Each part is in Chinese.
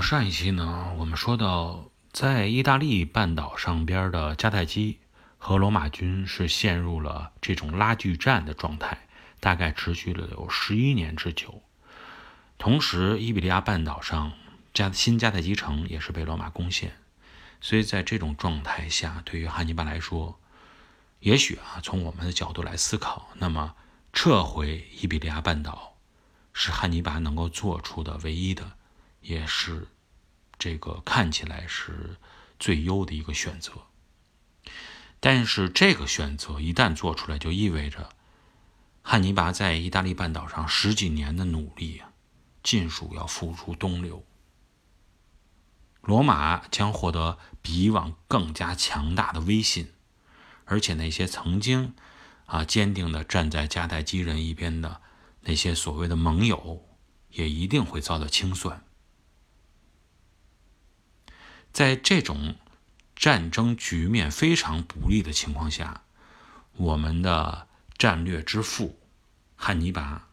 上一期呢，我们说到在意大利半岛上边的迦太基和罗马军是陷入了这种拉锯战的状态，大概持续了有十一年之久。同时，伊比利亚半岛上加新迦太基城也是被罗马攻陷，所以在这种状态下，对于汉尼拔来说，也许啊，从我们的角度来思考，那么撤回伊比利亚半岛是汉尼拔能够做出的唯一的。也是这个看起来是最优的一个选择，但是这个选择一旦做出来，就意味着汉尼拔在意大利半岛上十几年的努力啊，尽数要付诸东流。罗马将获得比以往更加强大的威信，而且那些曾经啊坚定的站在迦太基人一边的那些所谓的盟友，也一定会遭到清算。在这种战争局面非常不利的情况下，我们的战略之父汉尼拔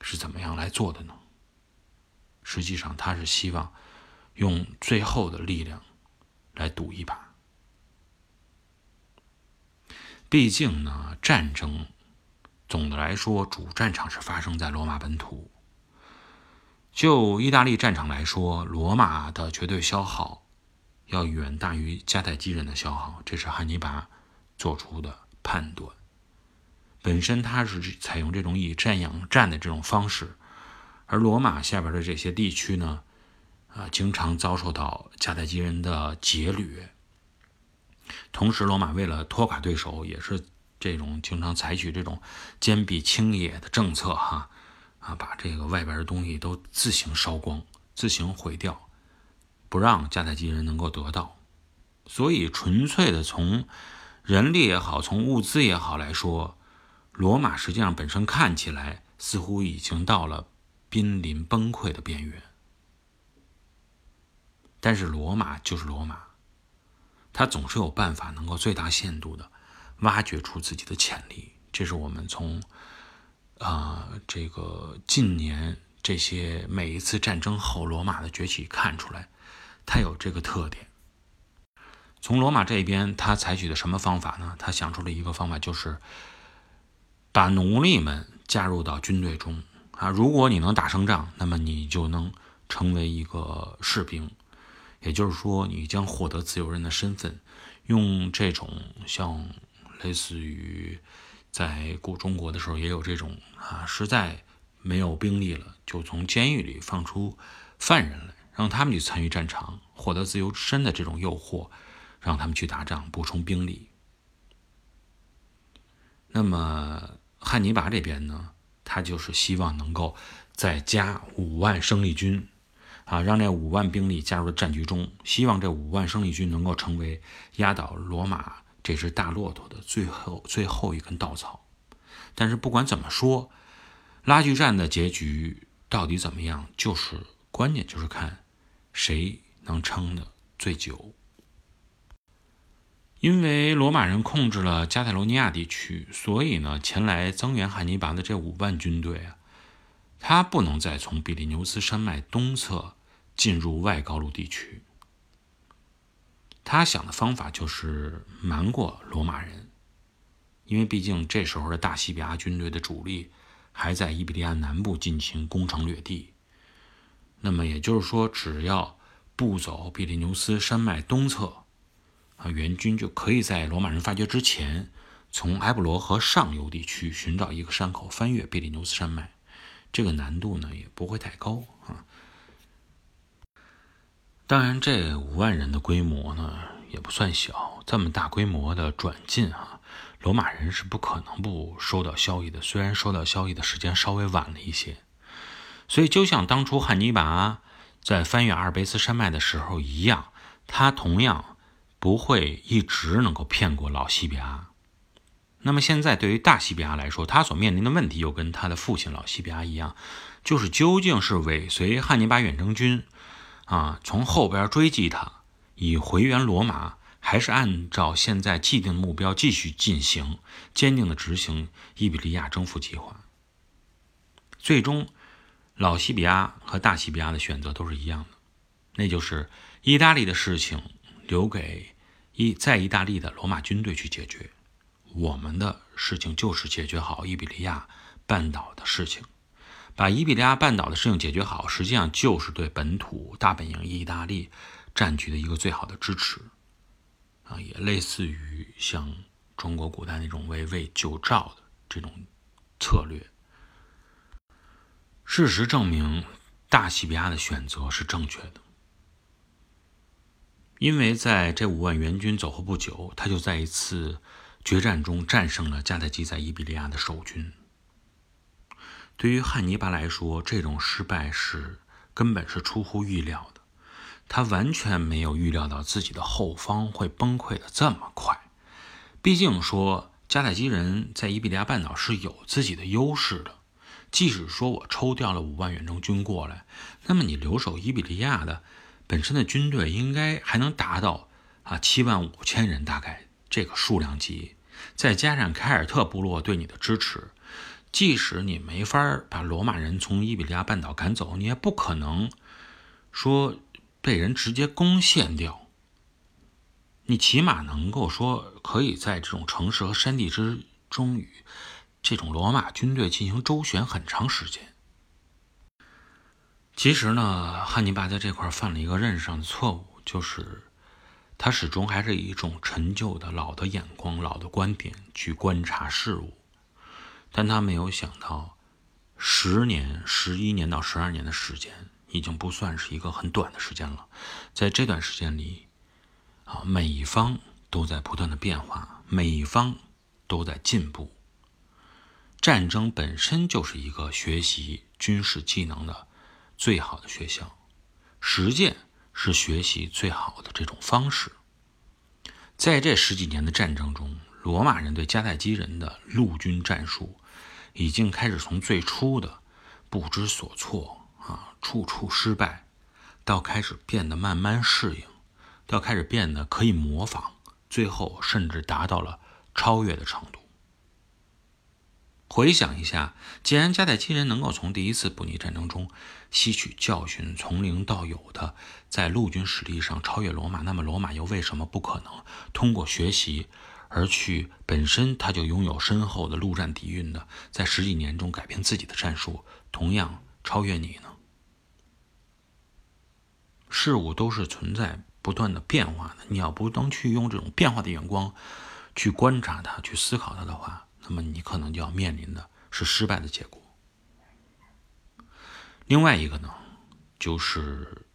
是怎么样来做的呢？实际上，他是希望用最后的力量来赌一把。毕竟呢，战争总的来说主战场是发生在罗马本土。就意大利战场来说，罗马的绝对消耗要远大于迦太基人的消耗，这是汉尼拔做出的判断。本身他是采用这种以战养战的这种方式，而罗马下边的这些地区呢，啊，经常遭受到迦太基人的劫掠。同时，罗马为了拖垮对手，也是这种经常采取这种坚壁清野的政策，哈。啊把这个外边的东西都自行烧光、自行毁掉，不让迦太基人能够得到。所以，纯粹的从人力也好，从物资也好来说，罗马实际上本身看起来似乎已经到了濒临崩溃的边缘。但是，罗马就是罗马，它总是有办法能够最大限度的挖掘出自己的潜力。这是我们从。啊，这个近年这些每一次战争后罗马的崛起看出来，它有这个特点。从罗马这边，他采取的什么方法呢？他想出了一个方法，就是把奴隶们加入到军队中啊。如果你能打胜仗，那么你就能成为一个士兵，也就是说，你将获得自由人的身份。用这种像类似于。在古中国的时候，也有这种啊，实在没有兵力了，就从监狱里放出犯人来，让他们去参与战场，获得自由身的这种诱惑，让他们去打仗，补充兵力。那么汉尼拔这边呢，他就是希望能够再加五万生力军，啊，让这五万兵力加入战局中，希望这五万生力军能够成为压倒罗马。这只大骆驼的最后最后一根稻草，但是不管怎么说，拉锯战的结局到底怎么样，就是关键就是看谁能撑得最久。因为罗马人控制了加泰罗尼亚地区，所以呢，前来增援汉尼拔的这五万军队啊，他不能再从比利牛斯山脉东侧进入外高卢地区。他想的方法就是瞒过罗马人，因为毕竟这时候的大西比亚军队的主力还在伊比利亚南部进行攻城略地。那么也就是说，只要不走比利牛斯山脉东侧，啊，援军就可以在罗马人发觉之前，从埃布罗河上游地区寻找一个山口，翻越比利牛斯山脉。这个难度呢也不会太高。当然，这五万人的规模呢也不算小，这么大规模的转进啊，罗马人是不可能不收到消息的。虽然收到消息的时间稍微晚了一些，所以就像当初汉尼拔在翻越阿尔卑斯山脉的时候一样，他同样不会一直能够骗过老西比亚。那么现在对于大西比亚来说，他所面临的问题又跟他的父亲老西比亚一样，就是究竟是尾随汉尼拔远征军。啊，从后边追击他，以回援罗马，还是按照现在既定的目标继续进行，坚定的执行伊比利亚征服计划。最终，老西比亚和大西比亚的选择都是一样的，那就是意大利的事情留给意在意大利的罗马军队去解决，我们的事情就是解决好伊比利亚半岛的事情。把伊比利亚半岛的事情解决好，实际上就是对本土大本营意大利战局的一个最好的支持，啊，也类似于像中国古代那种围魏救赵的这种策略。事实证明，大西比亚的选择是正确的，因为在这五万援军走后不久，他就在一次决战中战胜了迦太基在伊比利亚的守军。对于汉尼拔来说，这种失败是根本是出乎预料的。他完全没有预料到自己的后方会崩溃的这么快。毕竟说，迦太基人在伊比利亚半岛是有自己的优势的。即使说我抽调了五万远征军过来，那么你留守伊比利亚的本身的军队应该还能达到啊七万五千人，大概这个数量级，再加上凯尔特部落对你的支持。即使你没法把罗马人从伊比利亚半岛赶走，你也不可能说被人直接攻陷掉。你起码能够说可以在这种城市和山地之中与这种罗马军队进行周旋很长时间。其实呢，汉尼拔在这块犯了一个认识上的错误，就是他始终还是以一种陈旧的老的眼光、老的观点去观察事物。但他没有想到，十年、十一年到十二年的时间，已经不算是一个很短的时间了。在这段时间里，啊，每一方都在不断的变化，每一方都在进步。战争本身就是一个学习军事技能的最好的学校，实践是学习最好的这种方式。在这十几年的战争中，罗马人对迦太基人的陆军战术，已经开始从最初的不知所措啊，处处失败，到开始变得慢慢适应，到开始变得可以模仿，最后甚至达到了超越的程度。回想一下，既然迦太基人能够从第一次布匿战争中吸取教训，从零到有的在陆军实力上超越罗马，那么罗马又为什么不可能通过学习而去本身他就拥有深厚的陆战底蕴的，在十几年中改变自己的战术，同样超越你呢？事物都是存在不断的变化的，你要不能去用这种变化的眼光去观察它、去思考它的话。那么你可能就要面临的是失败的结果。另外一个呢，就是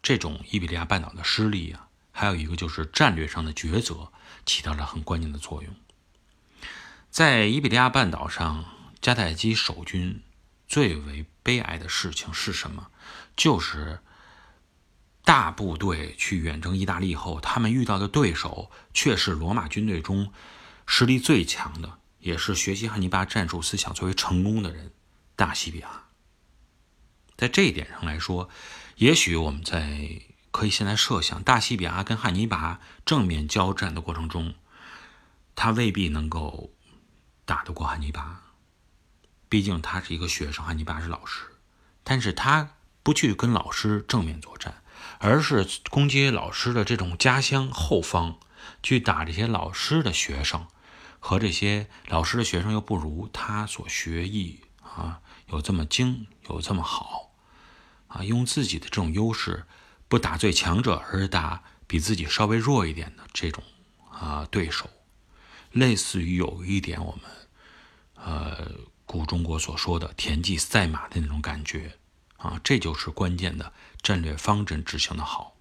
这种伊比利亚半岛的失利啊，还有一个就是战略上的抉择起到了很关键的作用。在伊比利亚半岛上，迦太基守军最为悲哀的事情是什么？就是大部队去远征意大利后，他们遇到的对手却是罗马军队中。实力最强的，也是学习汉尼拔战术思想最为成功的人——大西比亚。在这一点上来说，也许我们在可以现在设想，大西比阿跟汉尼拔正面交战的过程中，他未必能够打得过汉尼拔。毕竟他是一个学生，汉尼拔是老师。但是他不去跟老师正面作战，而是攻击老师的这种家乡后方。去打这些老师的学生，和这些老师的学生又不如他所学艺啊，有这么精，有这么好啊，用自己的这种优势，不打最强者，而打比自己稍微弱一点的这种啊对手，类似于有一点我们呃古中国所说的田忌赛马的那种感觉啊，这就是关键的战略方针执行的好。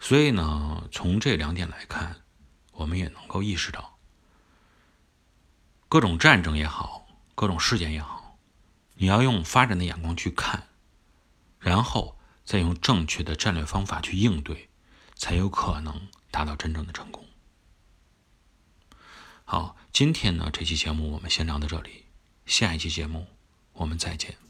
所以呢，从这两点来看，我们也能够意识到，各种战争也好，各种事件也好，你要用发展的眼光去看，然后再用正确的战略方法去应对，才有可能达到真正的成功。好，今天呢这期节目我们先聊到这里，下一期节目我们再见。